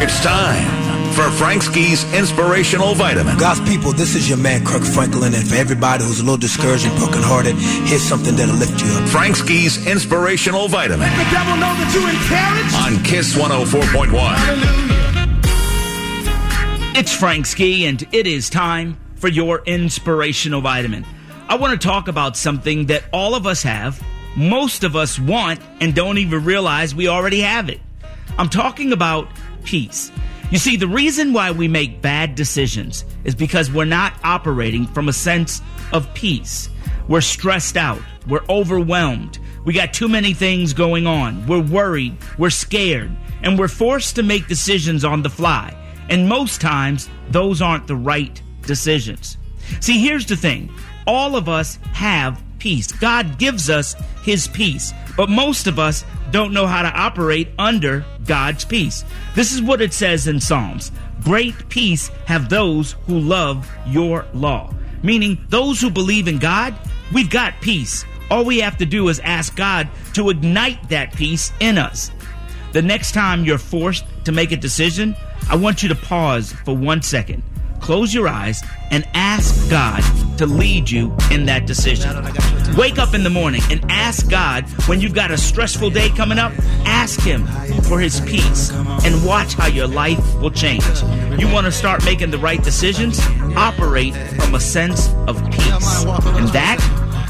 It's time for Frank Ski's Inspirational Vitamin. God's people, this is your man, Kirk Franklin, and for everybody who's a little discouraged and brokenhearted, here's something that'll lift you up. Frank Ski's Inspirational Vitamin. Let the devil know that you encourage. On KISS 104.1. Hallelujah. It's Frank Ski, and it is time for your Inspirational Vitamin. I want to talk about something that all of us have, most of us want, and don't even realize we already have it. I'm talking about peace. You see, the reason why we make bad decisions is because we're not operating from a sense of peace. We're stressed out. We're overwhelmed. We got too many things going on. We're worried. We're scared. And we're forced to make decisions on the fly. And most times, those aren't the right decisions. See, here's the thing all of us have peace. God gives us His peace. But most of us don't know how to operate under God's peace. This is what it says in Psalms Great peace have those who love your law. Meaning, those who believe in God, we've got peace. All we have to do is ask God to ignite that peace in us. The next time you're forced to make a decision, I want you to pause for one second close your eyes and ask God to lead you in that decision. Wake up in the morning and ask God when you've got a stressful day coming up, ask Him for His peace and watch how your life will change. You want to start making the right decisions? Operate from a sense of peace. And that,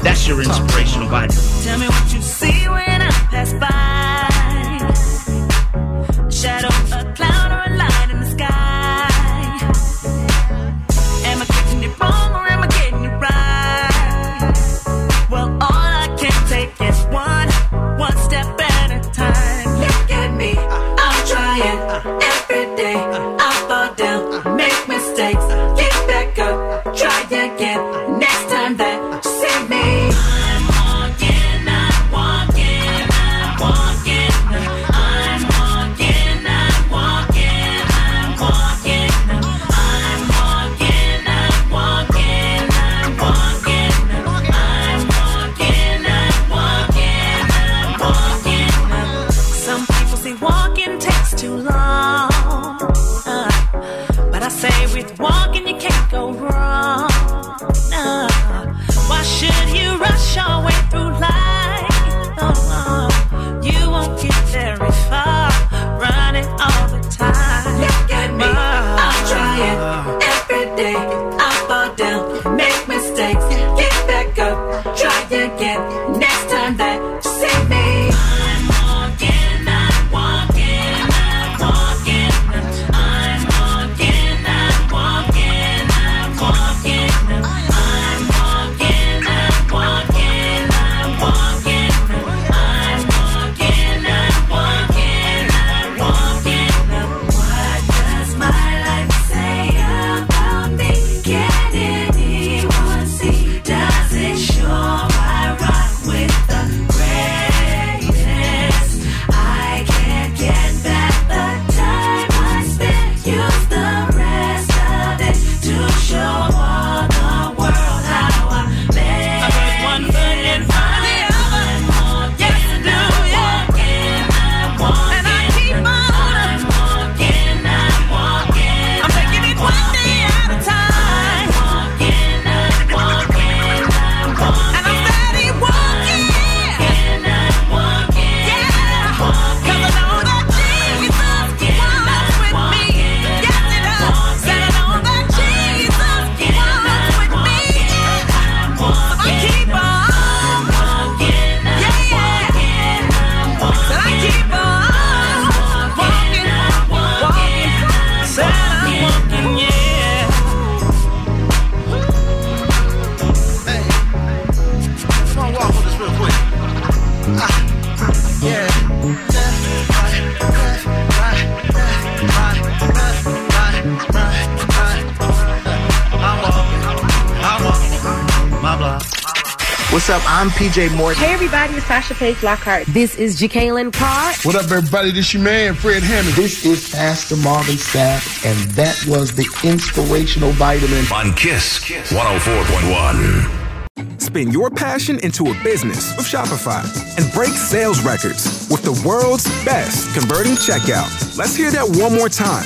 that's your inspirational vitamin. Tell me what you see when I pass by. day. I What's up? I'm PJ Morton. Hey, everybody, it's Tasha Page Lockhart. This is Jekalyn Carr. What up, everybody? This is your man, Fred Hammond. This is Pastor Marvin Sapp, and that was the inspirational vitamin on Kiss 104.1. Spin your passion into a business with Shopify and break sales records with the world's best converting checkout. Let's hear that one more time.